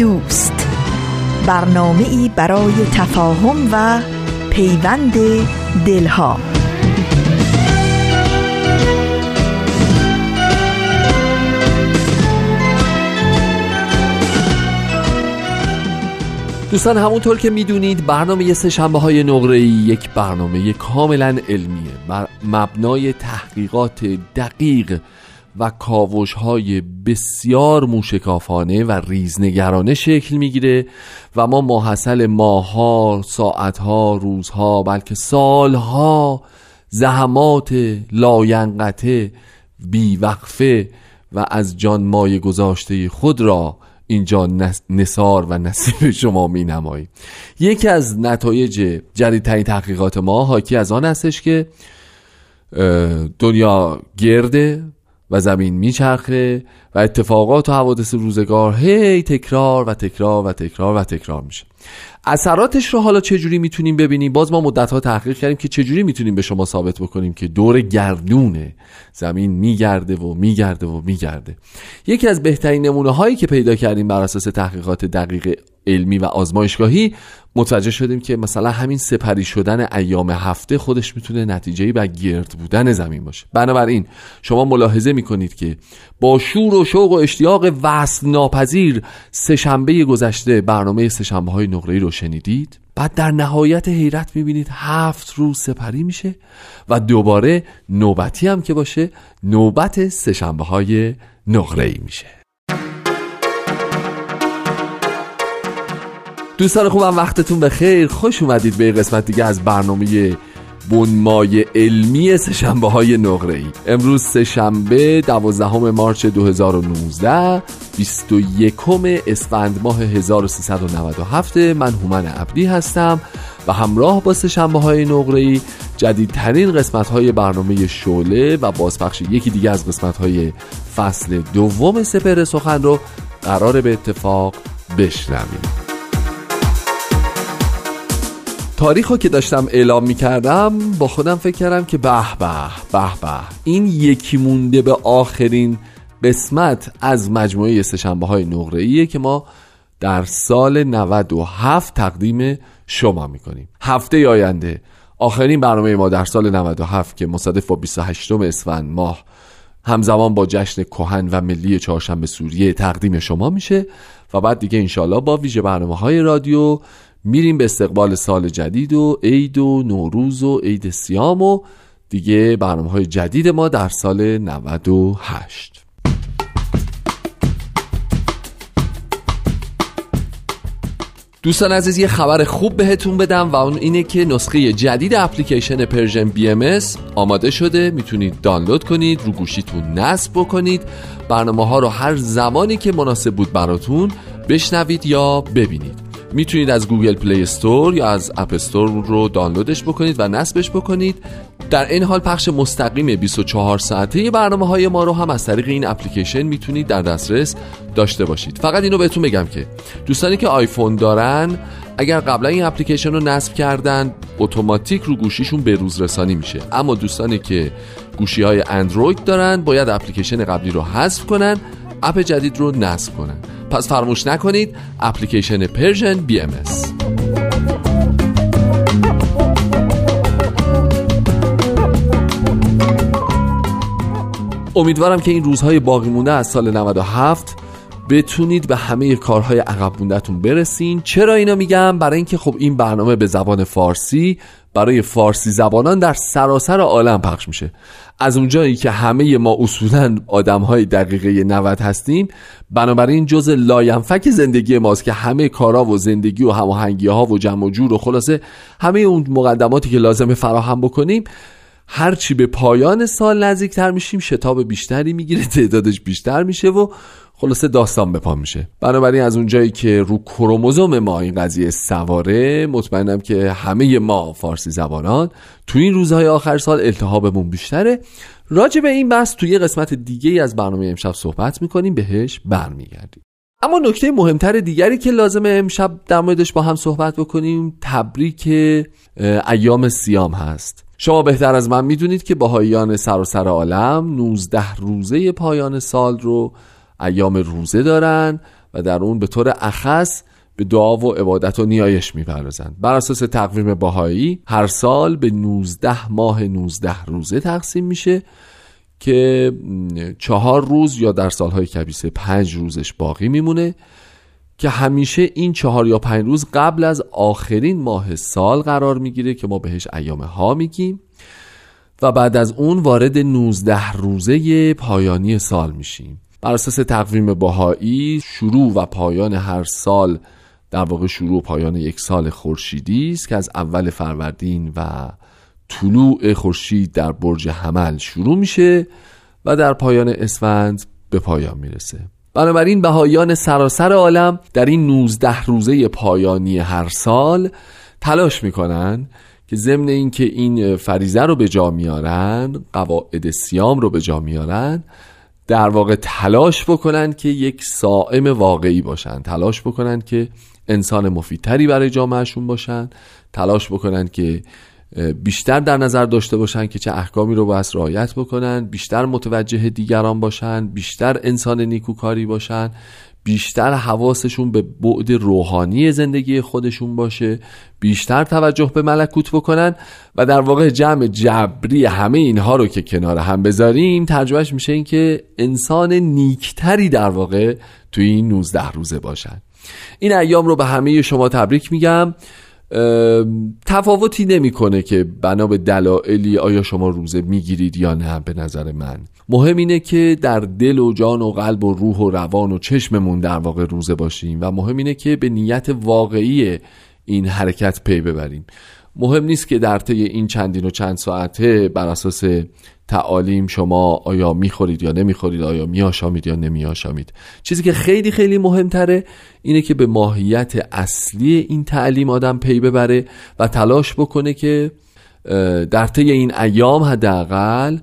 دوست. برنامه ای برای تفاهم و پیوند دلها. دوستان همونطور که می‌دونید برنامه سه شنبه های نقره یک برنامه کاملا علمیه. بر مبنای تحقیقات دقیق و کاوش های بسیار موشکافانه و ریزنگرانه شکل می‌گیره و ما ماحصل ماها، ساعتها، روزها بلکه سالها زحمات لاینقطه بیوقفه و از جان مایه گذاشته خود را اینجا نصار و نصیب شما می نماییم یکی از نتایج جدیدترین تحقیقات ما حاکی از آن هستش که دنیا گرده و زمین میچرخه و اتفاقات و حوادث روزگار هی تکرار و تکرار و تکرار و تکرار میشه. اثراتش رو حالا چجوری می‌تونیم ببینیم؟ باز ما مدت ها تحقیق کردیم که چجوری می‌تونیم به شما ثابت بکنیم که دور گردونه زمین میگرده و میگرده و میگرده. یکی از بهترین نمونه هایی که پیدا کردیم بر اساس تحقیقات دقیق علمی و آزمایشگاهی متوجه شدیم که مثلا همین سپری شدن ایام هفته خودش می‌تونه نتیجه و گرد بودن زمین باشه. بنابراین شما ملاحظه می‌کنید که با شور و شوق و اشتیاق وصل ناپذیر سهشنبه گذشته برنامه سهشنبه های نقره رو شنیدید بعد در نهایت حیرت می‌بینید هفت روز سپری میشه و دوباره نوبتی هم که باشه نوبت سهشنبه های نقره میشه. دوستان خوبم وقتتون بخیر. خوش اومدید به قسمت دیگه از برنامه بنمای علمی سهشنبه های نقره ای امروز سهشنبه 12 مارچ 2019 21 اسفند ماه 1397 من هومن عبدی هستم و همراه با سهشنبه های نقره ای جدیدترین قسمت های برنامه شوله و بازپخش یکی دیگه از قسمت های فصل دوم سپر سخن رو قرار به اتفاق بشنویم. تاریخ رو که داشتم اعلام می کردم با خودم فکر کردم که به به به به. این یکی مونده به آخرین قسمت از مجموعه سشنبه های نقره که ما در سال 97 تقدیم شما می‌کنیم. هفته آینده. آخرین برنامه ما در سال 97 که مصادف با 28 اسفند ماه همزمان با جشن کهن و ملی چهارشنبه سوریه تقدیم شما میشه و بعد دیگه انشالله با ویژه برنامه های رادیو میریم به استقبال سال جدید و عید و نوروز و عید سیام و دیگه برنامه های جدید ما در سال 98 دوستان عزیز یه خبر خوب بهتون بدم و اون اینه که نسخه جدید اپلیکیشن Persian BM آماده شده. می‌تونید دانلود کنید رو گوشیتون نصب بکنید. برنامه ها رو هر زمانی که مناسب بود براتون بشنوید یا ببینید. می‌تونید از Google Play Store یا از App Store رو دانلودش بکنید و نصبش بکنید. در این حال پخش مستقیم 24 ساعته برنامه های ما رو هم از طریق این اپلیکیشن می‌تونید در دسترس داشته باشید. فقط اینو بهتون بگم که دوستانی که آیفون دارن اگر قبلا این اپلیکیشن رو نصب کردن اتوماتیک رو گوشیشون به روز رسانی میشه. اما دوستانی که گوشی های اندروید دارن باید اپلیکیشن قبلی رو حذف کنن اپ جدید رو نصب کنن. پس فراموش نکنید اپلیکیشن Persian BMS. امیدوارم که این روزهای باقی مونده از سال 97 بتونید به همه کارهای عقب موندهتون برسین چرا اینا میگم برای اینکه خب این برنامه به زبان فارسی برای فارسی زبانان در سراسر عالم پخش میشه. از اونجایی که همه ما اصولا آدم های دقیقه 90 هستیم بنابراین جز لاینفک زندگی ماست که همه کارا و زندگی و هماهنگی ها و جمع و جور و خلاصه همه اون مقدماتی که لازمه فراهم بکنیم هرچی به پایان سال نزدیکتر میشیم شتاب بیشتری می‌گیره تعدادش بیشتر میشه و خلاصه داستان به پا میشه. بنابراین از اونجایی که رو کروموزوم ما این قضیه سواره مطمئنم که همه ما فارسی زبانان تو این روزهای آخر سال التهابمون بیشتره. راجع به این بحث توی قسمت دیگه از برنامه امشب صحبت می‌کنیم بهش برمیگردیم. اما نکته مهمتر دیگری که لازمه امشب در موردش با هم صحبت بکنیم تبریک ایام سیام هست. شما بهتر از من می‌دونید که باهاییان سراسر عالم 19 روزه پایان سال رو ایام روزه دارن و در اون به طور اخص به دعا و عبادت و نیایش می‌پردازند بر اساس تقویم باهایی هر سال به 19 ماه 19 روزه تقسیم میشه که چهار روز یا در سالهای کبیسه پنج روزش باقی میمونه که همیشه این چهار یا پنج روز قبل از آخرین ماه سال قرار می‌گیره که ما بهش ایام ها میگیم و بعد از اون وارد 19 روزه پایانی سال میشیم. بر اساس تقویم باهایی شروع و پایان هر سال در واقع شروع و پایان یک سال خورشیدی است که از اول فروردین و طلوع خورشید در برج حمل شروع میشه و در پایان اسفند به پایان می‌رسه. بنابراین بهایان سراسر عالم در این 19 روزه پایانی هر سال تلاش می‌کنن که ضمن اینکه این فریزه رو به جا میارن قواعد سیام رو به جا میارن در واقع تلاش بکنن که یک سائم واقعی باشن تلاش بکنن که انسان مفیدتری برای جامعهشون باشن تلاش بکنن که بیشتر در نظر داشته باشن که چه احکامی رو باید رعایت بکنن بیشتر متوجه دیگران باشن بیشتر انسان نیکوکاری باشن بیشتر حواسشون به بعد روحانی زندگی خودشون باشه بیشتر توجه به ملکوت بکنن و در واقع جمع جبری همه اینها رو که کنار هم بذاریم ترجمهش میشه این که انسان نیکتری در واقع توی این 19 روزه باشن. این ایام رو به همه شما تبریک میگم. تفاوتی نمی‌کنه که بنا به دلایلی آیا شما روزه می‌گیرید یا نه به نظر من. مهم اینه که در دل و جان و قلب و روح و روان و چشممون در واقع روزه باشیم و مهم اینه که به نیت واقعی این حرکت پی ببریم. مهم نیست که در طی این چندین و چند ساعته بر اساس تعالیم شما آیا می‌خورید یا نمی‌خورید؟ آیا میآشامید یا نمیآشامید؟ چیزی که خیلی خیلی مهمتره اینه که به ماهیت اصلی این تعلیم آدم پی ببره و تلاش بکنه که در طی این ایام حداقل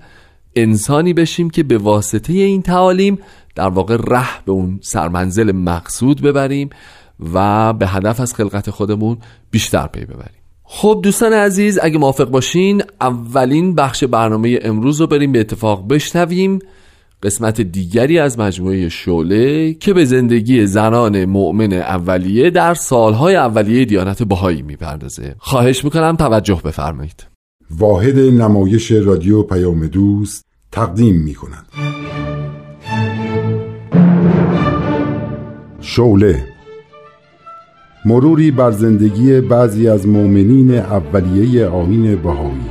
انسانی بشیم که به واسطه این تعالیم در واقع ره به اون سرمنزل مقصود ببریم و به هدف از خلقت خودمون بیشتر پی ببریم. خب دوستان عزیز اگه موافق باشین اولین بخش برنامه امروز رو بریم به اتفاق بشنویم. قسمت دیگری از مجموعه شعله که به زندگی زنان مؤمن اولیه در سالهای اولیه دیانت بهایی می‌پردازه. خواهش می‌کنم توجه بفرمایید. واحد نمایش رادیو پیام دوست تقدیم می‌کند. شعله مروری بر زندگی بعضی از مؤمنین اولیه آین بهایی.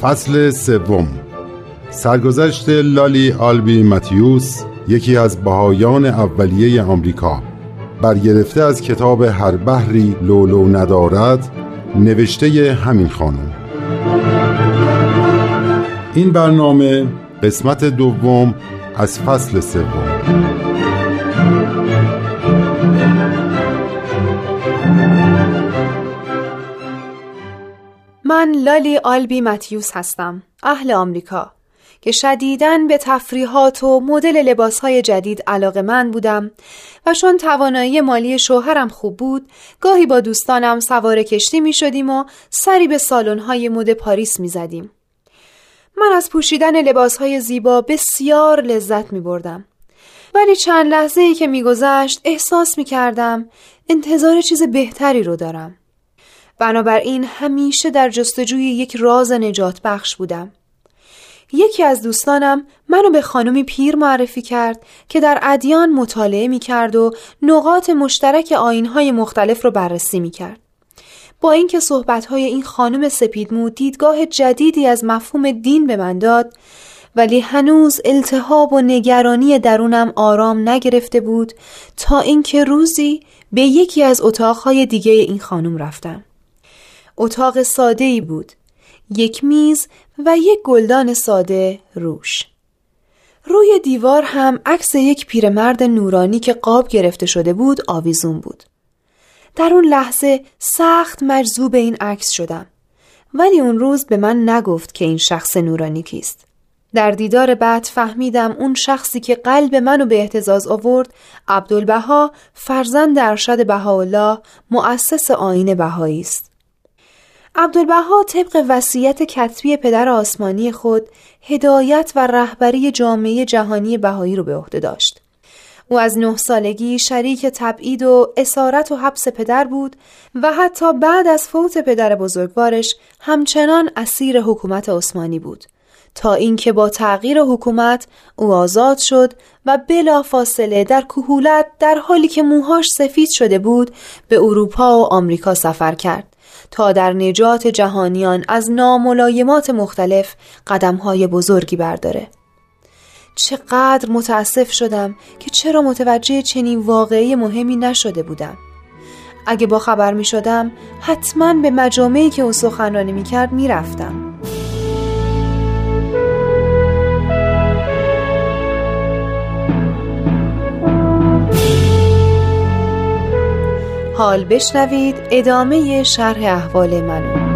فصل سوم. سرگذشت لالی آلبی متیوس یکی از بهایان اولیه آمریکا برگرفته از کتاب هر بحری لولو ندارد نوشته همین خانم. این برنامه قسمت دوم از فصل سوم. من لالی آلبی متیوس هستم اهل آمریکا که شدیداً به تفریحات و مدل لباسهای جدید علاقه من بودم و چون توانایی مالی شوهرم خوب بود گاهی با دوستانم سوار کشتی می شدیم و سری به سالن‌های مد پاریس می زدیم. من از پوشیدن لباسهای زیبا بسیار لذت می بردم. ولی چند لحظه ای که میگذشت احساس می کردم انتظار چیز بهتری رو دارم. بنابراین همیشه در جستجوی یک راز نجات بخش بودم. یکی از دوستانم منو به خانمی پیر معرفی کرد که در ادیان مطالعه می کرد و نقاط مشترک آینهای مختلف رو بررسی می کرد. با اینکه صحبتهای این خانم سپیدمو دیدگاه جدیدی از مفهوم دین به من داد ولی هنوز التهاب و نگرانی درونم آرام نگرفته بود تا اینکه روزی به یکی از اتاقهای دیگه این خانم رفتم. اتاق ساده ای بود. یک میز و یک گلدان ساده روش. روی دیوار هم عکس یک پیرمرد نورانی که قاب گرفته شده بود آویزون بود. در اون لحظه سخت مجذوب این عکس شدم. ولی اون روز به من نگفت که این شخص نورانی کیست. در دیدار بعد فهمیدم اون شخصی که قلب منو به احتزاز آورد عبدالبها فرزند ارشد بهاءالله مؤسس آین بهایی است. عبدالبها طبق وصیت کتبی پدر آسمانی خود هدایت و رهبری جامعه جهانی بهایی رو به عهده داشت. او از نه سالگی شریک تبعید و اسارت و حبس پدر بود و حتی بعد از فوت پدر بزرگوارش همچنان اسیر حکومت عثمانی بود تا اینکه با تغییر حکومت او آزاد شد و بلا فاصله در کهولت در حالی که موهاش سفید شده بود به اروپا و آمریکا سفر کرد تا در نجات جهانیان از ناملایمات مختلف قدمهای بزرگی برداره. چقدر متاسف شدم که چرا متوجه چنین واقعی مهمی نشده بودم. اگه با خبر می شدم حتما به مجامعی که او سخنرانی می کرد می رفتم. حال بشنوید ادامه شرح احوال منو.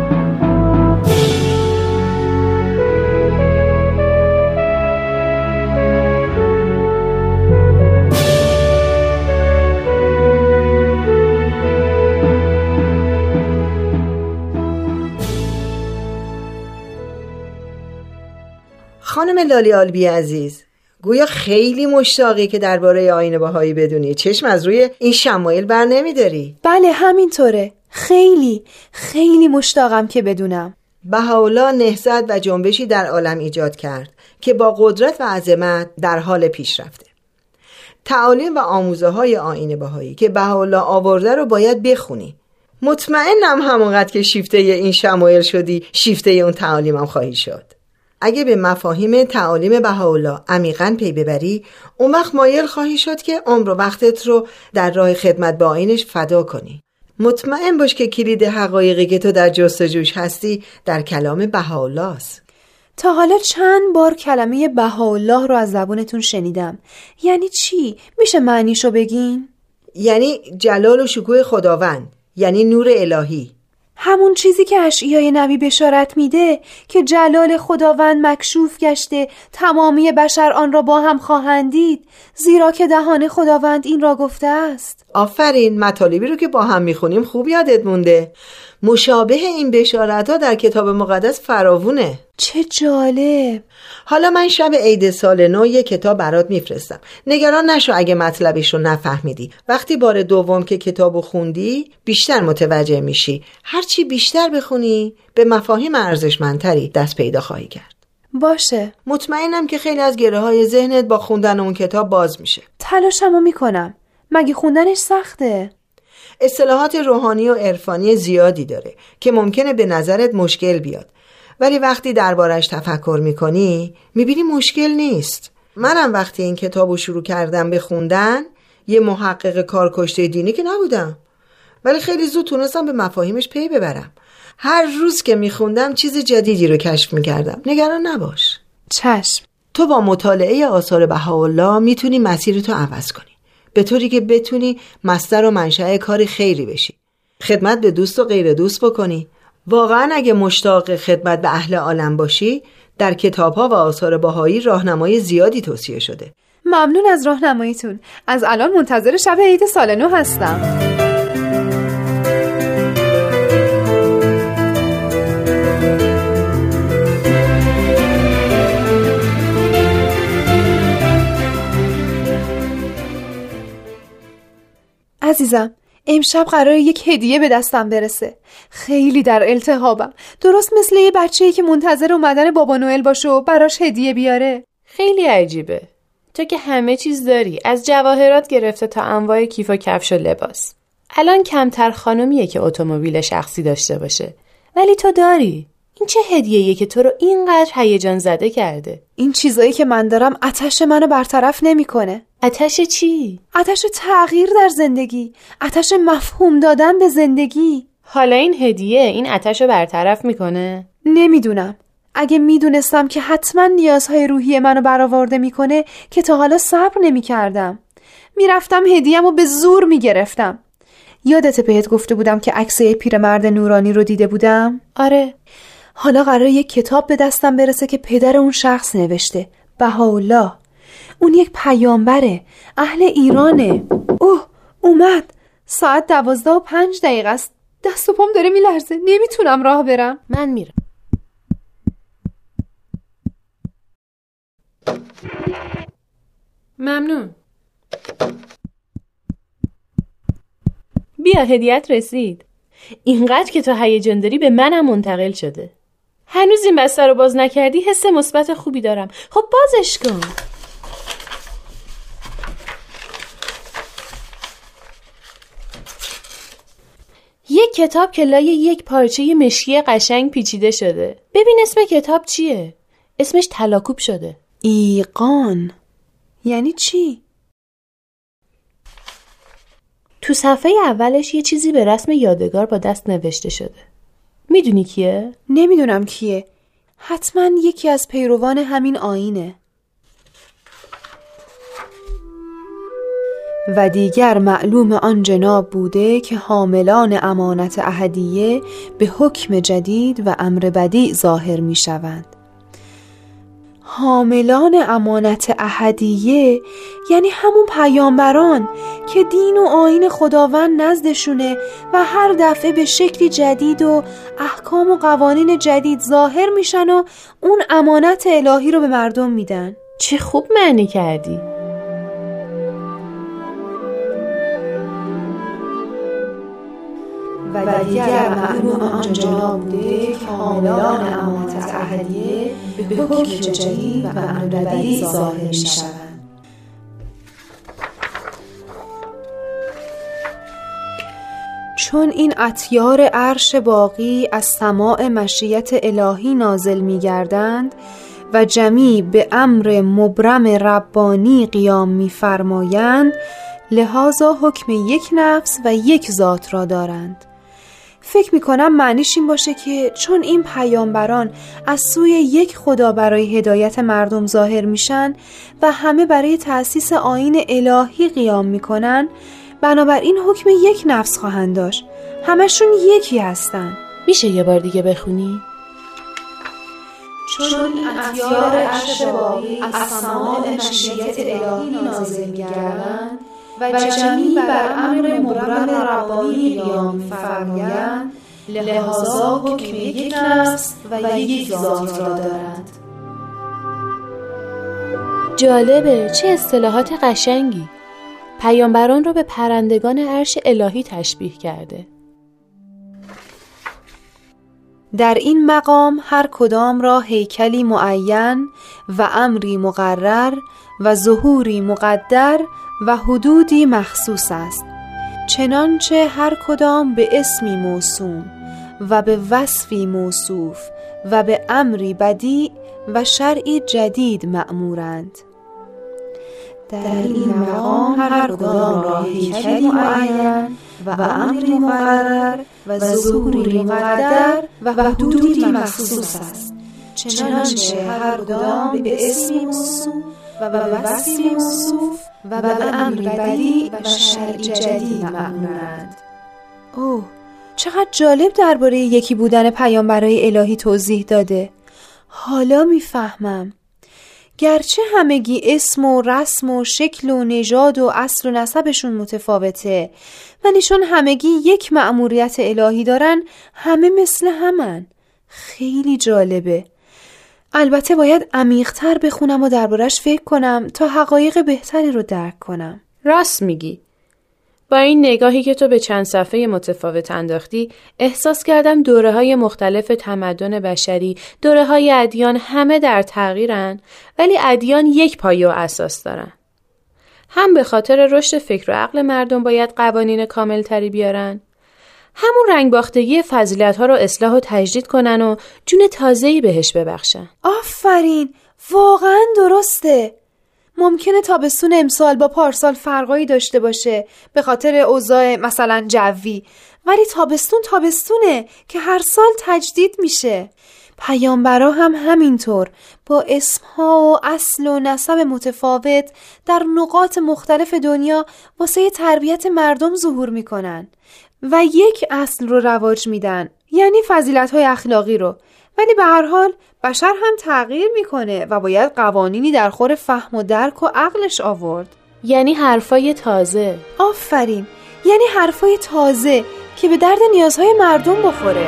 خانم لالی آلبی عزیز گویا خیلی مشتاقی که درباره آین باهایی بدونی. چشم از روی این شمایل بر نمیداری. بله همینطوره. خیلی خیلی مشتاقم که بدونم. بهاءالله نهزت و جنبشی در عالم ایجاد کرد که با قدرت و عظمت در حال پیشرفته تعالیم و آموزه های آین بهایی که بهاءالله آورده رو باید بخونی. مطمئنم همونقدر که شیفته این شمایل شدی شیفته اون تعالیمم خواهی شد. اگه به مفاهیم تعالیم بهاءالله عمیقا پی ببری اون وقت مایل خواهی شد که عمر و وقتت رو در راه خدمت به آینش فدا کنی. مطمئن باش که کلید حقایقی که تو در جستجوش هستی در کلام بهاءالله است تا حالا چند بار کلمه بهاءالله رو از زبونتون شنیدم. یعنی چی؟ میشه معنیشو بگین؟ یعنی جلال و شکوه خداوند یعنی نور الهی. همون چیزی که اشعیای نبی بشارت میده که جلال خداوند مکشوف گشته تمامی بشر آن را با هم خواهند دید زیرا که دهان خداوند این را گفته است. آفرین مطالبی رو که با هم می‌خونیم خوب یادت مونده. مشابه این بشارت ها در کتاب مقدس فراوونه. چه جالب. حالا من شب عید سال نو یه کتاب برات میفرستم. نگران نشو اگه مطلبش رو نفهمیدی. وقتی بار دوم که کتابو خوندی بیشتر متوجه میشی. هرچی بیشتر بخونی به مفاهیم ارزشمندتری دست پیدا خواهی کرد. باشه. مطمئنم که خیلی از گره های ذهنت با خوندن اون کتاب باز میشه. تلاشمو می‌کنم. مگه خوندنش سخته؟ اصطلاحات روحانی و عرفانی زیادی داره که ممکنه به نظرت مشکل بیاد. ولی وقتی دربارش تفکر می‌کنی می‌بینی مشکل نیست. منم وقتی این کتاب رو شروع کردم به خوندن یه محقق کارکشته دینی که نبودم. ولی خیلی زود تونستم به مفاهیمش پی ببرم. هر روز که میخوندم چیز جدیدی رو کشف می‌کردم. نگران نباش. چشم. تو با مطالعه آثار بهاءالله می‌تونی مسیر تو عوض کنی. به طوری که بتونی مستر و منشأ کاری خیری بشی. خدمت به دوست و غیر دوست بکنی. واقعا اگه مشتاق خدمت به اهل عالم باشی در کتاب ها و آثار باهایی راهنمای زیادی توصیه شده. ممنون از راهنماییتون. از الان منتظر شب عید سال نو هستم. عزیزم امشب قرار یک هدیه به دستم برسه. خیلی در التهابم. درست مثل یه بچه‌ای که منتظر اومدن بابا نوئل باشه و براش هدیه بیاره. خیلی عجیبه. تو که همه چیز داری. از جواهرات گرفته تا انواع کیف و کفش و لباس. الان کمتر خانمیه که اتومبیل شخصی داشته باشه. ولی تو داری. این چه هدیه‌ایه که تو رو اینقدر هیجان زده کرده؟ این چیزایی که من دارم آتش منو برطرف نمی‌کنه. آتش چی؟ آتش تغییر در زندگی آتش مفهوم دادن به زندگی. حالا این هدیه این آتش رو برطرف می‌کنه؟ نمی‌دونم. اگه می‌دونستم که حتما نیازهای روحی منو برآورده می‌کنه که تا حالا صبر نمی‌کردم. می‌رفتم هدیه‌مو رو به زور می‌گرفتم. یادت بهت گفته بودم که عکس پیرمرد نورانی رو دیده بودم؟ آره. حالا قرار یک کتاب به دستم برسه که پدر اون شخص نوشته. بهاءالله. اون یک پیامبره. اهل ایرانه. اوه اومد. ساعت دوازده و پنج دقیقه است. دست و پام داره میلرزه. نمی‌تونم راه برم. من میرم. ممنون. بیا هدیت رسید. اینقدر که تو هیجان داری به منم منتقل شده. هنوز این بسته رو باز نکردی حس مثبت خوبی دارم. خب بازش کن یک کتاب که لای یک پارچه مشکی قشنگ پیچیده شده. ببین اسم کتاب چیه؟ اسمش تلاکوب شده. ایقان. یعنی چی؟ تو صفحه اولش یه چیزی به رسم یادگار با دست نوشته شده. می‌دونی کیه؟ نمی‌دونم کیه. حتما یکی از پیروان همین آینه. و دیگر معلوم آن جناب بوده که حاملان امانت اهدیه به حکم جدید و امر بدی ظاهر می شوند. حاملان امانت اهدیه یعنی همون پیامبران که دین و آین خداوند نزدشونه و هر دفعه به شکلی جدید و احکام و قوانین جدید ظاهر میشن و اون امانت الهی رو به مردم میدن چه خوب معنی کردی و دیگر معلوم آن جناب بوده که حاملان امانت اهدیه به حکم جدید و امر ظاهر می شوند. چون این اطیار عرش باقی از سماع مشیت الهی نازل می گردند و جمیع به امر مبرم ربانی قیام می فرمایند لحاظا حکم یک نفس و یک ذات را دارند. فکر می‌کنم معنیش این باشه که چون این پیامبران از سوی یک خدا برای هدایت مردم ظاهر میشن و همه برای تأسیس آین الهی قیام می‌کنن بنابراین حکم یک نفس خواهند داشت همشون یکی هستن میشه یه بار دیگه بخونی؟ چون اتیار عرش از سماع مشیت الهی نازل گردند و جمعی بر امر مبرم ربانی قیام می‌فرمایند. لحاظا حکم یک نفس و یک ذات را دارند. جالبه چه اصطلاحات قشنگی. پیامبران رو به پرندگان عرش الهی تشبیه کرده. در این مقام هر کدام را هیکلی معین و امری مقرر و ظهوری مقدر و حدودی مخصوص است. چنانچه هر کدام به اسمی موسوم و به وصفی موصوف و به امری بدی و شرعی جدید مأمورند. در این مقام هر کدام را هیکلی معین و امری مقرر و ظهوری مقدر و حدودی مخصوص است. چنانچه هر کدام به اسمی موسوم و به وصفی موصوف و به امری بدی و شرعی جدید مأمورند. اوه چقدر جالب درباره یکی بودن پیامبرای الهی توضیح داده. حالا می‌فهمم. گرچه همگی اسم و رسم و شکل و نژاد و اصل و نسبشون متفاوته ولیشون همگی یک مأموریت الهی دارن همه مثل همن. خیلی جالبه. البته باید عمیقتر بخونم و دربارش فکر کنم تا حقایق بهتری رو درک کنم. راست میگی. با این نگاهی که تو به چند صفحه متفاوت انداختی احساس کردم دوره های مختلف تمدن بشری دوره های ادیان همه در تغییرن ولی ادیان یک پایه و اساس دارن. هم به خاطر رشد فکر و عقل مردم باید قوانین کامل تری بیارن همون رنگ باختگی فضیلت ها رو اصلاح و تجدید کنن و جون تازه‌ای بهش ببخشن. آفرین واقعا درسته. ممکنه تابستون امسال با پارسال فرقایی داشته باشه به خاطر اوضاع مثلا جوی. ولی تابستون تابستونه که هر سال تجدید میشه. پیامبرا هم همینطور با اسمها و اصل و نسب متفاوت در نقاط مختلف دنیا واسه تربیت مردم ظهور می‌کنن. و یک اصل رو رواج میدن یعنی فضیلت های اخلاقی رو. ولی به هر حال بشر هم تغییر می‌کنه و باید قوانینی در خور فهم و درک و عقلش آورد. یعنی حرفای تازه. آفرین! یعنی حرفای تازه که به درد نیازهای مردم بخوره.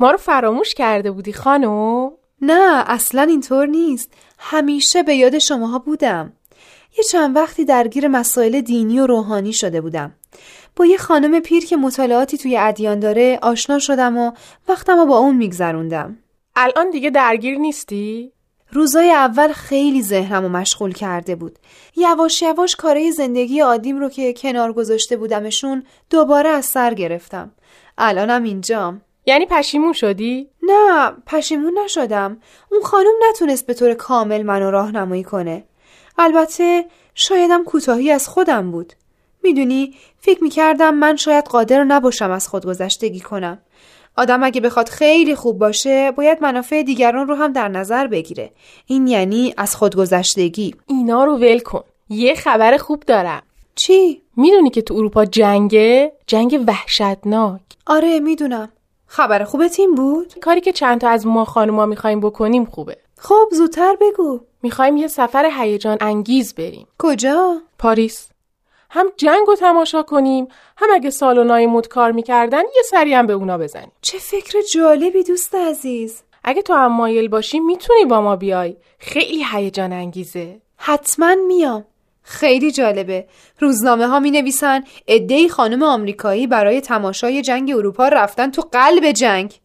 ما رو فراموش کرده بودی خانم؟ نه اصلا اینطور نیست. همیشه به یاد شماها بودم. یه چند وقتی درگیر مسائل دینی و روحانی شده بودم. با یه خانم پیر که مطالعاتی توی ادیان داره آشنا شدم و وقتم رو با اون میگذروندم. الان دیگه درگیر نیستی؟ روزای اول خیلی ذهنم رو مشغول کرده بود. یواش یواش کارهای زندگی عادیم رو که کنار گذاشته بودمشون دوباره از سر گرفتم. الانم اینجام. یعنی پشیمون شدی؟ نه پشیمون نشدم. اون خانم نتونست به طور کامل منو راهنمایی کنه. البته شایدم کوتاهی از خودم بود. می‌دونی فکر می‌کردم من شاید قادر نباشم از خودگذشتگی کنم. آدم اگه بخواد خیلی خوب باشه باید منافع دیگران رو هم در نظر بگیره. این یعنی از خودگذشتگی اینا رو ول کن. یه خبر خوب دارم. چی؟ می‌دونی که تو اروپا جنگه؟ جنگ وحشتناک. آره می‌دونم. خبر خوب تیم بود؟ کاری که چند تا از ما خانوما می‌خوایم بکنیم خوبه. خب زودتر بگو. می‌خوایم یه سفر هیجان انگیز بریم. کجا؟ پاریس. هم جنگ رو تماشا کنیم هم اگه سالونای مد کار می‌کردن یه سری هم به اونا بزنیم. چه فکر جالبی دوست عزیز. اگه تو هم مایل باشی می‌تونی با ما بیای. خیلی هیجان انگیزه. حتما میام. خیلی جالبه. روزنامه ها می نویسن ادهی خانم آمریکایی برای تماشای جنگ اروپا رفتن تو قلب جنگ.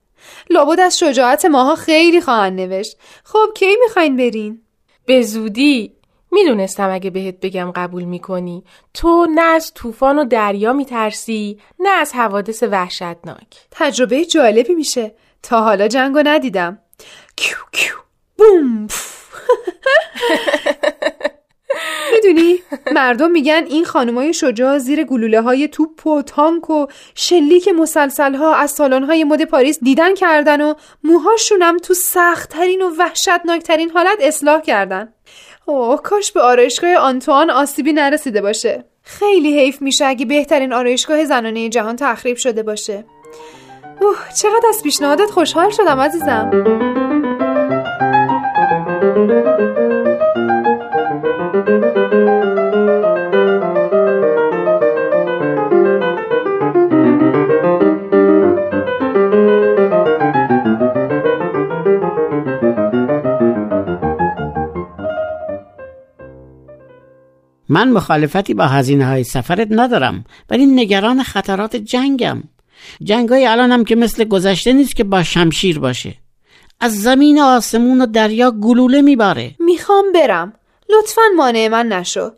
لابد از شجاعت ماها خیلی خواهند نوشت. خب کی می‌خواین برین؟ به زودی. می‌دونستم اگه بهت بگم قبول می‌کنی. تو نه از طوفان و دریا میترسی نه از حوادث وحشتناک. تجربه جالبی میشه. تا حالا جنگو ندیدم. کیو کیو. بوم می‌دونی مردم میگن این خانمای شجاع زیر گلوله های توپ و تانک و شلیک مسلسل ها از سالن های مد پاریس دیدن کردن و موهاشونم تو سختترین و وحشتناکترین حالت اصلاح کردن. اوه کاش به آرایشگاه آنتوان آسیبی نرسیده باشه. خیلی حیف میشه اگه بهترین آرایشگاه زنانه جهان تخریب شده باشه. اوه چقدر از پیشنهادت خوشحال شدم عزیزم. من مخالفتی با هزینه های سفرت ندارم ولی نگران خطرات جنگم. جنگ های الانم که مثل گذشته نیست که با شمشیر باشه. از زمین آسمون و دریا گلوله میباره. می‌خوام برم. لطفا مانع من نشو.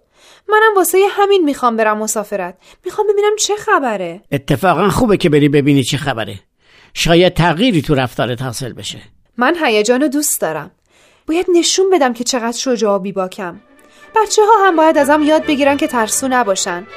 منم واسه همین می‌خوام برم مسافرت. می‌خوام ببینم چه خبره. اتفاقا خوبه که بری ببینی چه خبره. شاید تغییری تو رفتارت حاصل بشه. من هیجان دوست دارم. باید نشون بدم که چقدر شجاع و بیباکم. بچه ها هم باید ازم یاد بگیرن که ترسو نباشن.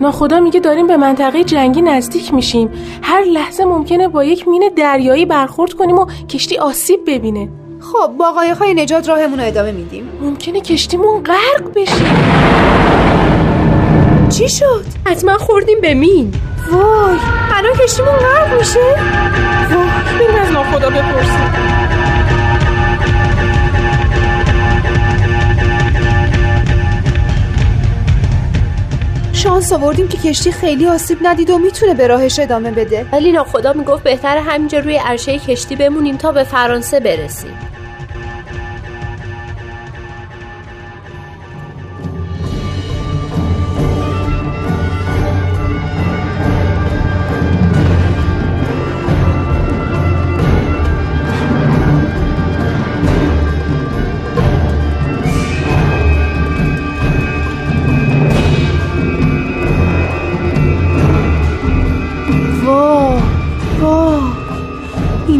ناخدا میگه داریم به منطقه جنگی نزدیک میشیم. هر لحظه ممکنه با یک مین دریایی برخورد کنیم و کشتی آسیب ببینه. خب با قایق‌های نجات راهمون رو ادامه میدیم. ممکنه کشتیمون غرق بشه. چی شد؟ حتما خوردیم به مین. وای الان کشتیمون غرق میشه؟ وای بریم از ناخدا بپرسیم. شانس آوردیم که کشتی خیلی آسیب ندید و می‌تونه به راهش ادامه بده. ولی ناخدا می‌گفت بهتر همینجا روی عرشه کشتی بمونیم تا به فرانسه برسیم.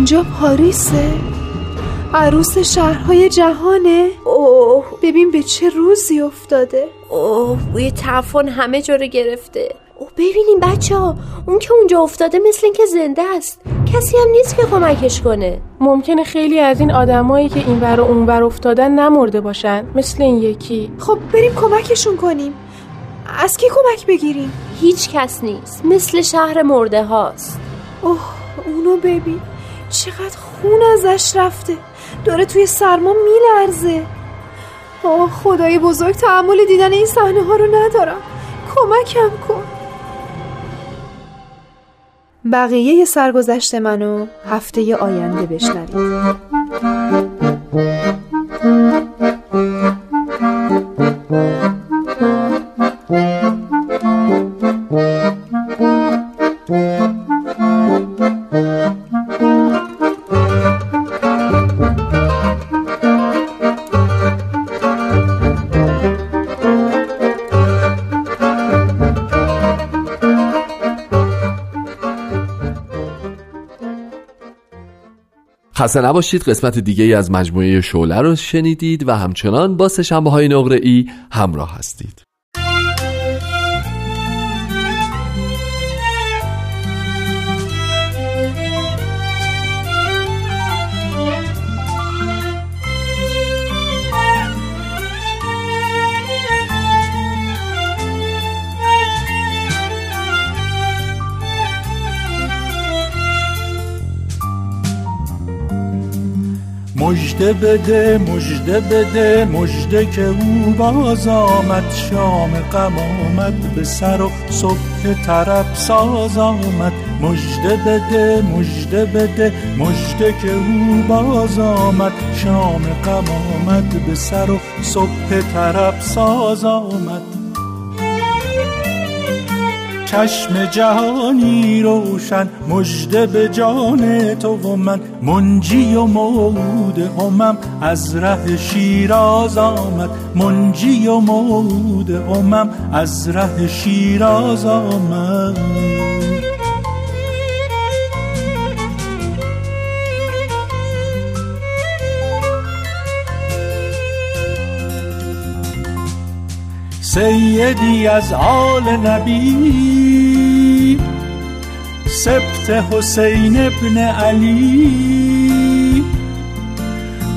اینجا پاریسه. عروس شهرهای جهانه. اوه. ببین به چه روزی افتاده. اوه بوی تفان همه جا رو گرفته. او ببینیم بچه ها. اون که اونجا افتاده مثل اینکه زنده است. کسی هم نیست که کمکش کنه. ممکنه خیلی از این آدمایی که این بر و اونور افتادن نمرده باشن. مثل این یکی. خب بریم کمکشون کنیم. از کی کمک بگیریم؟ هیچ کس نیست. مثل شهر مرده هاست. اوه اونو ببین. چقدر خون ازش رفته. داره توی سرما میلرزه. آه خدای بزرگ تحمل دیدن این صحنه ها رو ندارم. کمکم کن. بقیه سرگذشت منو هفته آینده بشنوید. خسته نباشید قسمت دیگه از مجموعه شعله رو شنیدید و همچنان با سشنبه های نقره ای همراه هستید. مجده بده مجده بده مجده که او باز آمد. شام غم آمد به سر و صبح طرب ساز آمد. مجده بده مجده بده مجده که او باز آمد. شام غم آمد به سر و صبح طرب ساز آمد. چشم جهانی روشن مجده به جان تو و من منجی و مولود همم از ره شیراز آمد. منجی و مولود همم از ره شیراز آمد. سیدی از آل نبی. سبت حسین ابن علی.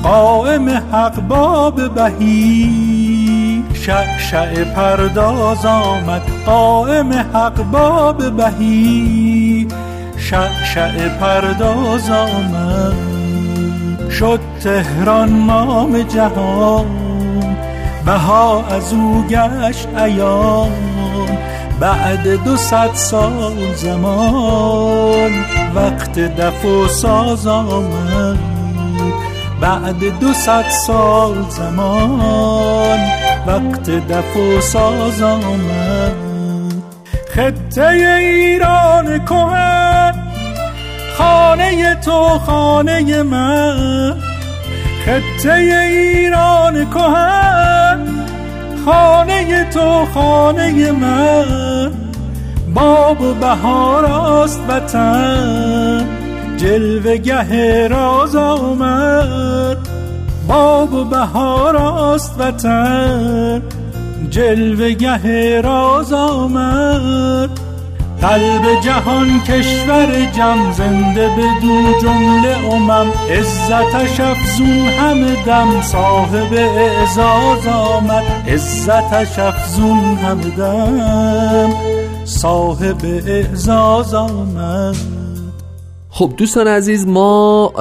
قائم حق باب بهی. شعشع پرداز آمد قائم حق باب بهی. شعشع پرداز آمد شد تهران نام جهان. بها از او گشت ایام. بعد دو صد سال زمان وقت دف و ساز آمد. بعد دو صد سال زمان وقت دف و ساز آمد. خطه ایران کهن خانه تو خانه من. خطه ایران کهن خانه تو خانه من. باب و بهار است وطن جلوه گه راز آمد. باب و بهار است وطن جلوه گه راز آمد. قلب جهان کشور جم زنده به دو جمله امم. عزتش افزون همه دم صاحب اعزاز آمد. عزتش افزون همه دم صاحب اعزاز آمد. خب دوستان عزیز ما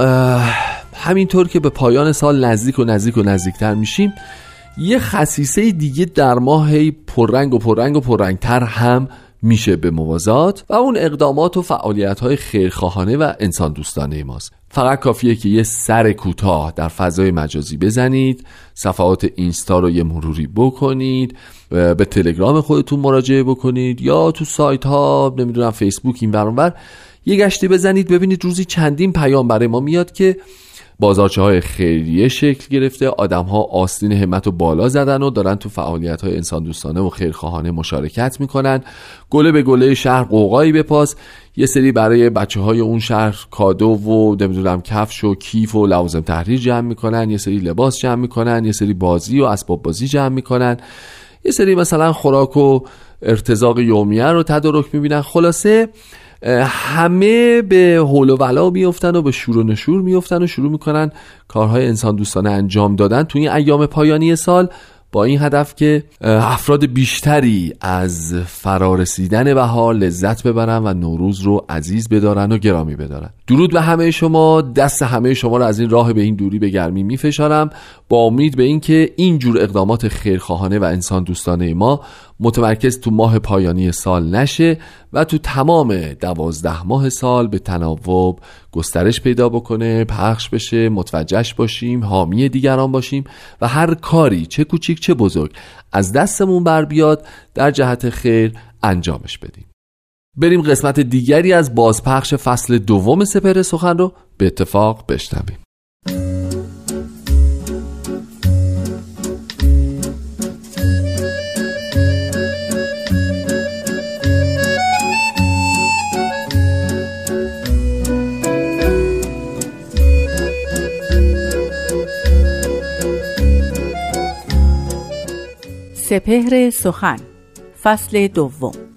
همینطور که به پایان سال نزدیک و نزدیک و نزدیکتر میشیم یه خصیصه دیگه در ماه پررنگ و پررنگ و پررنگتر هم میشه به موازات و اون اقدامات و فعالیت های خیرخواهانه و انسان دوستانه ماست. فقط کافیه که یه سر کوتاه در فضای مجازی بزنید صفحات اینستا رو یه مروری بکنید به تلگرام خودتون مراجعه بکنید یا تو سایت ها نمی‌دونم فیسبوک این برانور یه گشتی بزنید ببینید روزی چندین پیام برای ما میاد که بازارچه های خیریه شکل گرفته. آدم ها آستین همت و بالا زدن و دارن تو فعالیت های انسان دوستانه و خیرخواهانه مشارکت می‌کنن. گله به گله شهر قوقایی بپاس. یه سری برای بچه های اون شهر کادو و نمی‌دونم کفش و کیف و لوازم تحریر جمع می‌کنن. یه سری لباس جمع می‌کنن. یه سری بازی و اسباب بازی جمع می‌کنن. یه سری مثلا خوراک و ارتزاق یومیه رو تدارک می‌بینن. خلاصه همه به حول و ولا میفتن و به شور و نشور میفتن و شروع می‌کنن کارهای انسان دوستانه انجام دادن. تو این ایام پایانی سال با این هدف که افراد بیشتری از فرارسیدن بهار لذت ببرن و نوروز رو عزیز بدارن و گرامی بدارن. درود به همه شما دست همه شما رو از این راه به این دوری به گرمی میفشارم با امید به اینکه این جور اقدامات خیرخواهانه و انسان دوستانه ما متمرکز تو ماه پایانی سال نشه و تو تمام دوازده ماه سال به تناوب گسترش پیدا بکنه پخش بشه متوجهش باشیم حامی دیگران باشیم و هر کاری چه کوچیک چه بزرگ از دستمون بر بیاد در جهت خیر انجامش بدیم. بریم قسمت دیگری از بازپخش فصل دوم سپر سخن رو به اتفاق بشنویم. سپهر سخن فصل دوم.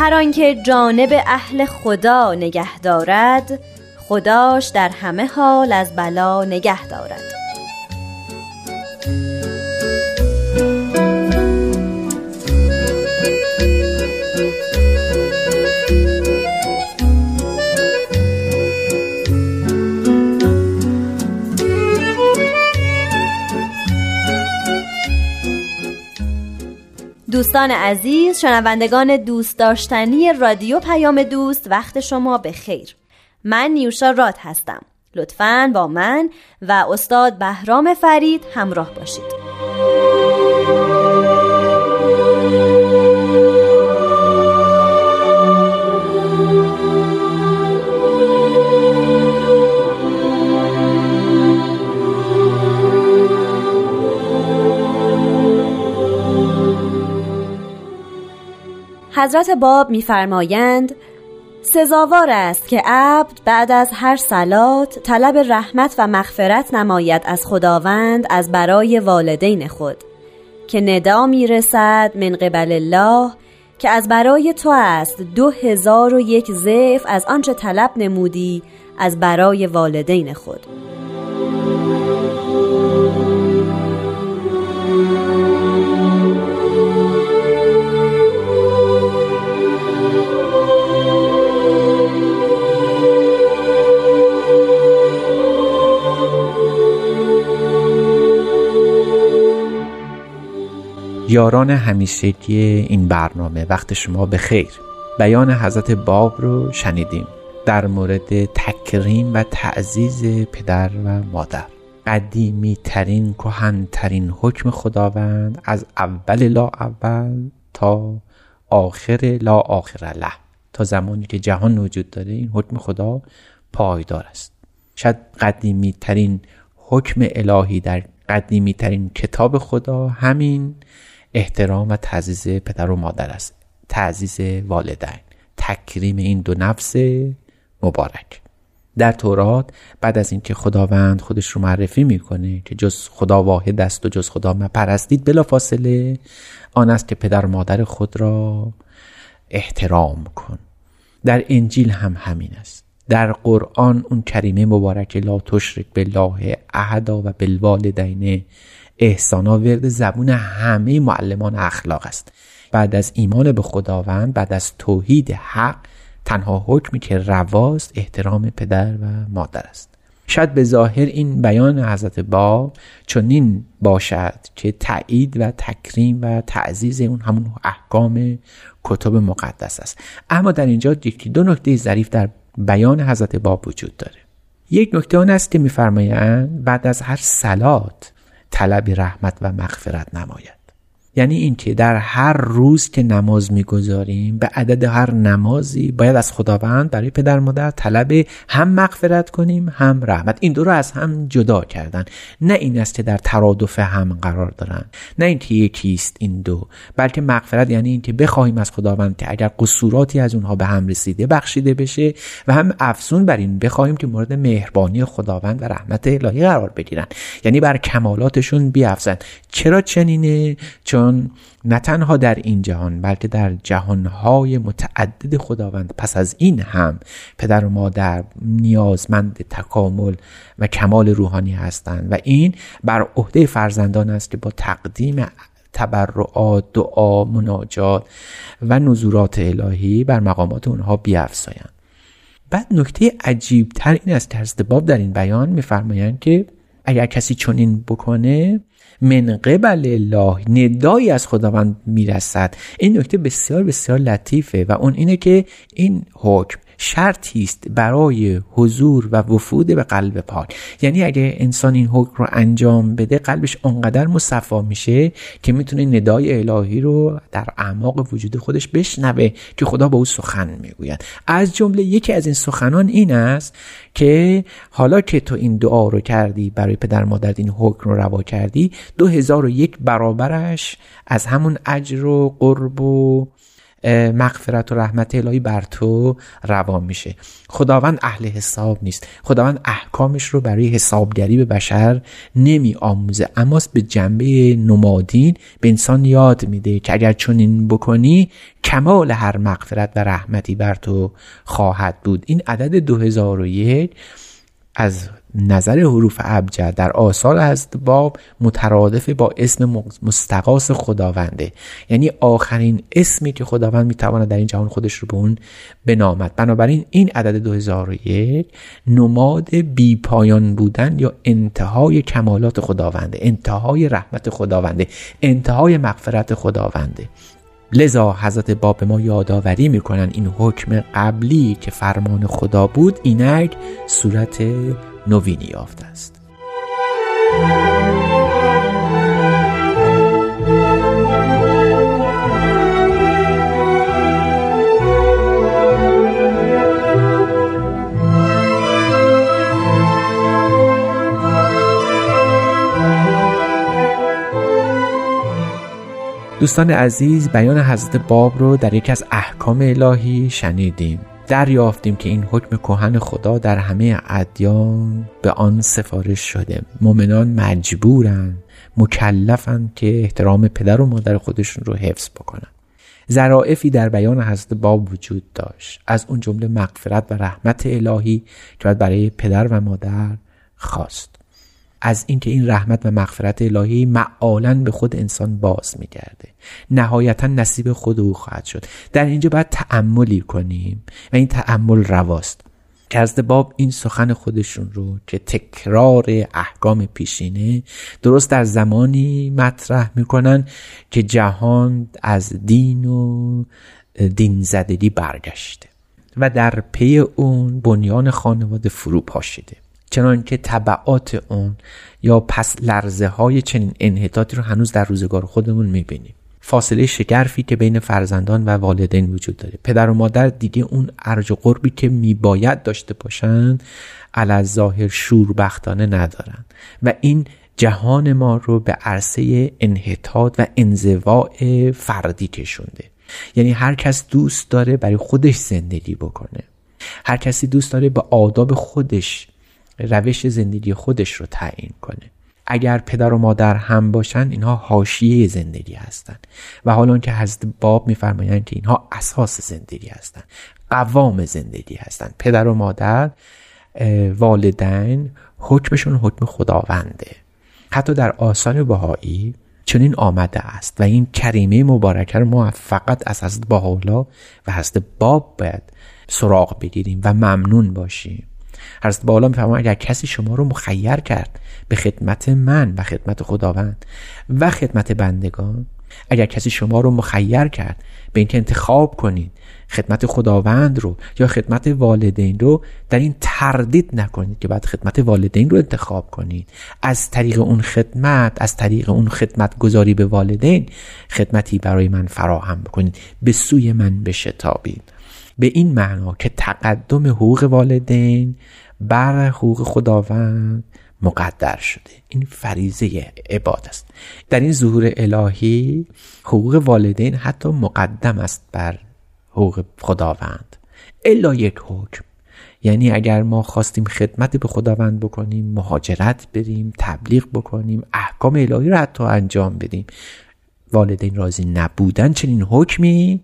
هر آنکه جانب اهل خدا نگه دارد خداش در همه حال از بلا نگه دارد. دوستان عزیز شنوندگان دوست داشتنی رادیو پیام دوست وقت شما به خیر. من نیوشا راد هستم. لطفاً با من و استاد بهرام فرید همراه باشید. حضرت باب میفرمایند سزاوار است که عبد بعد از هر سلات طلب رحمت و مغفرت نماید از خداوند از برای والدین خود که ندا می‌رسد من قبل الله که از برای تو است دو هزار و یک ضعف از آنچه طلب نمودی از برای والدین خود. یاران همیشگی این برنامه وقت شما به خیر. بیان حضرت باب رو شنیدیم. در مورد تکریم و تعزیز پدر و مادر. قدیمی ترین کهن ترین حکم خداوند از اول لا اول تا آخر لا آخر له. تا زمانی که جهان وجود داره این حکم خدا پایدار است. شاید قدیمی ترین حکم الهی در قدیمی ترین کتاب خدا همین احترام و تعزیز پدر و مادر است. تعزیز والدین. تکریم این دو نفس مبارک. در تورات بعد از اینکه خداوند خودش رو معرفی می‌کنه که جز خدا واحد است و جز خدا مپرستید بلا فاصله آن است که پدر و مادر خود را احترام کن. در انجیل هم همین است. در قرآن اون کریمه مبارک لا تشرک بالله احدا و بالوالدین احسانا ورد زبون همه معلمان اخلاق است. بعد از ایمان به خداوند بعد از توحید حق تنها حکمی که رواست احترام پدر و مادر است. شاید به ظاهر این بیان حضرت با چنین باشد که تایید و تکریم و تعزیز اون همون احکام کتب مقدس است. اما در اینجا یکی دو نکته ظریف در بیان حضرت باب وجود داره. یک نکته آن است که میفرمایند بعد از هر سلات طلب رحمت و مغفرت نماید. یعنی اینکه در هر روز که نماز می‌گذاریم به عدد هر نمازی باید از خداوند برای پدر مادر طلب هم مغفرت کنیم هم رحمت. این دو رو از هم جدا کردن. نه این است که در ترادف هم قرار دارن. نه اینکه یکیست این دو. بلکه مغفرت یعنی اینکه بخواهیم از خداوند که اگر قصوراتی از اونها به هم رسیده بخشیده بشه و هم افزون بر این بخواهیم که مورد مهربانی خداوند و رحمت الهی قرار بگیرن. یعنی بر کمالاتشون بیافزن. چرا چنینه؟ چون نه تنها در این جهان بلکه در جهانهای متعدد خداوند. پس از این هم پدر و مادر نیازمند تکامل و کمال روحانی هستند و این بر عهده فرزندان است که با تقدیم تبرعات دعا مناجات و نزورات الهی بر مقامات اونها بیافزایند بعد نکته عجیب تر این است که حضرت باب در این بیان میفرمایند که اگر کسی چنین بکنه من قبل الله ندایی از خداوند می‌رسد. این نکته بسیار بسیار لطیفه و اون اینه که این حکم شرطی است برای حضور و وفود به قلب پاک. یعنی اگه انسان این حکم رو انجام بده قلبش اونقدر مصفا میشه که می‌تونه ندای الهی رو در اعماق وجود خودش بشنوه که خدا با او سخن می‌گوید. از جمله یکی از این سخنان این است که حالا که تو این دعا رو کردی برای پدر مادر این حکم رو روا کردی دو هزار و یک برابرش از همون اجر و قرب و مغفرت و رحمت الهی بر تو روا میشه. خداوند اهل حساب نیست. خداوند احکامش رو برای حسابگری به بشر نمی آموزه. اما به جنبه نمادین به انسان یاد میده که اگر چنین بکنی کمال هر مغفرت و رحمتی بر تو خواهد بود. این عدد 2001 از نظر حروف ابجد در آثار از باب مترادف با اسم مستقاس خداونده. یعنی آخرین اسمی که خداوند می‌تواند در این جهان خودش رو به اون بنامد. بنابراین این عدد 2001 نماد بی پایان بودن یا انتهای کمالات خداونده انتهای رحمت خداونده انتهای مغفرت خداونده. لذا حضرت باب به ما یادآوری می‌کنن این حکم قبلی که فرمان خدا بود اینک صورت نوینی یافته است. دوستان عزیز بیان حضرت باب رو در یکی از احکام الهی شنیدیم. دریافتیم که این حکم کهن خدا در همه ادیان به آن سفارش شده. مؤمنان مجبورن مکلفن که احترام پدر و مادر خودشون رو حفظ بکنن. ظرائفی در بیان حضرت باب وجود داشت. از اون جمله مغفرت و رحمت الهی که باید برای پدر و مادر خواست. از اینکه این رحمت و مغفرت الهی معالا به خود انسان باز میگرده. نهایتا نصیب خود او خواهد شد. در اینجا باید تعملی کنیم و این تعمل رواست. که از باب این سخن خودشون رو که تکرار احکام پیشینه درست در زمانی مطرح می‌کنن که جهان از دین و دین زدگی برگشته و در پی اون بنیان خانواده فرو پاشیده چنانکه طبعات اون یا پس لرزه های چنین انحطاطی رو هنوز در روزگار خودمون می‌بینیم. فاصله شگرفی که بین فرزندان و والدین وجود داره. پدر و مادر دیگه اون ارج و قربی که میباید داشته باشند علا ظاهر شوربختانه ندارن. و این جهان ما رو به عرصه انحطاط و انزواع فردی کشونده. یعنی هر کس دوست داره برای خودش زندگی بکنه. هر کسی دوست داره به آداب خودش روش زندگی خودش رو تعیین کنه. اگر پدر و مادر هم باشن اینها حاشیه زندگی هستند و حالا که حضرت باب میفرمایند که اینها اساس زندگی هستند قوام زندگی هستند پدر و مادر والدین حکمشون حکم خداونده. حتی در آسان بهایی چنین آمده است. و این کریمه مبارکه رو ما فقط از حضرت باحالا و حضرت باب باید سراغ بگیریم و ممنون باشیم. حضرت بالا میفرما اگر کسی شما رو مخیر کرد به خدمت من و خدمت خداوند و خدمت بندگان اگر کسی شما رو مخیر کرد به اینکه انتخاب کنید خدمت خداوند رو یا خدمت والدین رو در این تردید نکنید که بعد خدمت والدین رو انتخاب کنید. از طریق اون خدمت از طریق اون خدمت گذاری به والدین خدمتی برای من فراهم بکنید. به سوی من بشتابید. به این معنا که تقدم حقوق والدین بر حقوق خداوند مقدر شده. این فریزه عباد است. در این ظهور الهی حقوق والدین حتی مقدم است بر حقوق خداوند. الا یک حکم. یعنی اگر ما خواستیم خدمت به خداوند بکنیم مهاجرت بریم تبلیغ بکنیم احکام الهی رو حتی انجام بدیم والدین راضی نبودن چنین حکمی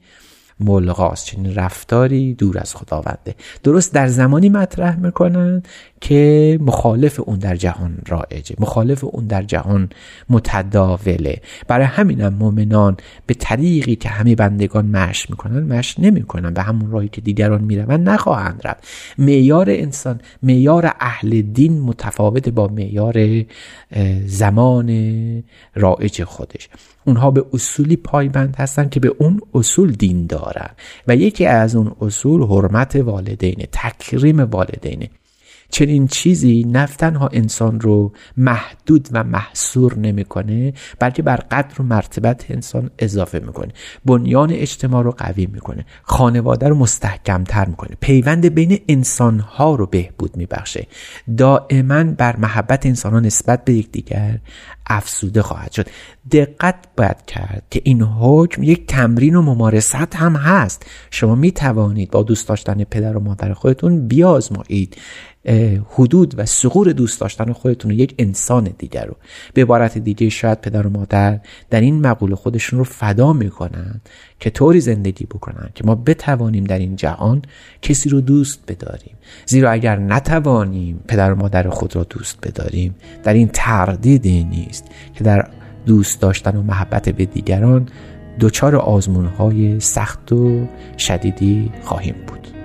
ملغاست. چنین رفتاری دور از خداونده. درست در زمانی مطرح می‌کنن که مخالف اون در جهان رایجه. مخالف اون در جهان متداوله. برای همینم مؤمنان به طریقی که همه بندگان مش می‌کنن مش نمی‌کنن به همون راهی که دیگران می‌روند نخواهند رفت. معیار انسان معیار اهل دین متفاوت با معیار زمان رایج خودش. اونها به اصولی پایبند هستند که به اون اصول دین دارن. و یکی از اون اصول حرمت والدینه تکریم والدینه. چنین چیزی نه تنها انسان رو محدود و محصور نمی‌کنه بلکه بر قدر و مرتبت انسان اضافه می‌کنه. بنیان اجتماع رو قوی می‌کنه. خانواده رو مستحکمتر می‌کنه. پیوند بین انسان ها رو بهبود میبخشه. دائما بر محبت انسان ها نسبت به یکدیگر افسوده خواهد شد. دقت باید کرد که این حکم یک تمرین و ممارست هم هست. شما می توانید با دوست داشتن پدر و مادر خودتون بیازمایید. حدود و سقور دوست داشتن خودتون یک انسان دیگر رو. به عبارت دیگه شاید پدر و مادر در این مقوله خودشون رو فدا می‌کنن که طوری زندگی بکنن که ما بتوانیم در این جهان کسی رو دوست بداریم. زیرا اگر نتوانیم پدر و مادر خود را دوست بداریم در این تردیدی نیست که در دوست داشتن و محبت به دیگران دچار آزمون های سخت و شدیدی خواهیم بود.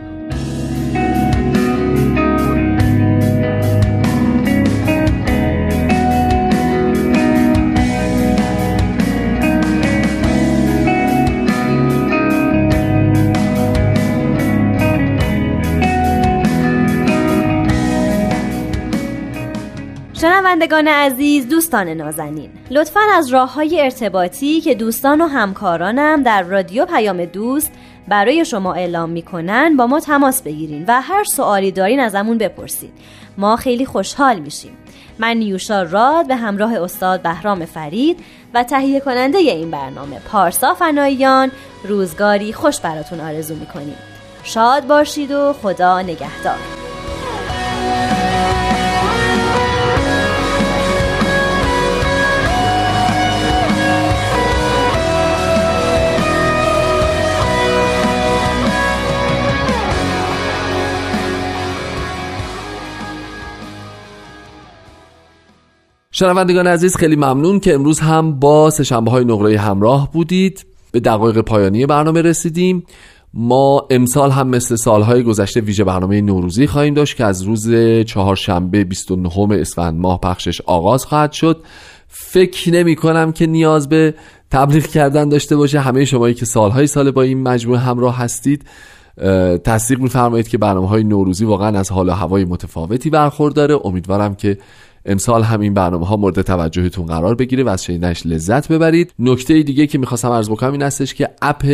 شنوندگان عزیز دوستان نازنین. لطفا از راه های ارتباطی که دوستان و همکارانم در رادیو پیام دوست برای شما اعلام می‌کنن با ما تماس بگیرین و هر سوالی دارین ازمون بپرسید ما خیلی خوشحال میشیم. من نیوشا راد به همراه استاد بهرام فرید و تهیه کننده این برنامه پارسا فناییان روزگاری خوش براتون آرزو می‌کنیم. شاد باشید و خدا نگهدار. شنوندگان عزیز خیلی ممنون که امروز هم با سشنبه های نقره همراه بودید. به دقایق پایانی برنامه رسیدیم. ما امسال هم مثل سالهای گذشته ویژه برنامه نوروزی خواهیم داشت که از روز چهارشنبه 29 اسفند ماه پخشش آغاز خواهد شد. فکر نمی کنم که نیاز به تبلیغ کردن داشته باشه. همه شمایی که سالهای سال با این مجموعه همراه هستید تصدیق میفرمایید که برنامه های نوروزی واقعا از حال و هوای متفاوتی برخورداره. امیدوارم که امسال هم این برنامه ها مورد توجهتون قرار بگیره و از شنیدنش لذت ببرید. نکته دیگه که می‌خواستم عرض بکنم این هستش که اپ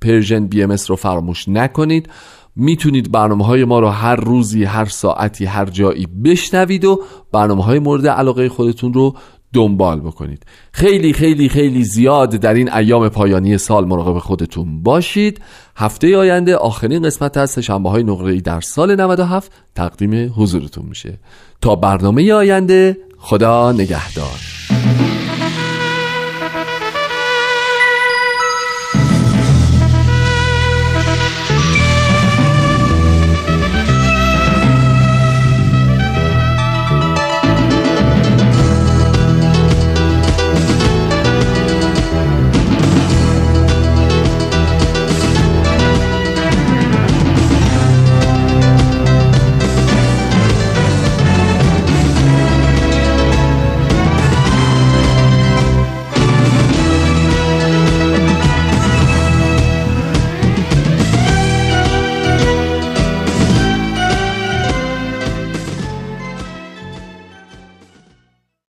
Persian BM رو فراموش نکنید. می‌تونید برنامه های ما رو هر روزی هر ساعتی هر جایی بشنوید و برنامه های مورد علاقه خودتون رو دنبال بکنید. خیلی خیلی خیلی زیاد در این ایام پایانی سال مراقب خودتون باشید. هفته آینده آخرین قسمت از شنبه های نقره در سال 97 تقدیم حضورتون میشه. تا برنامه آینده خدا نگهدار.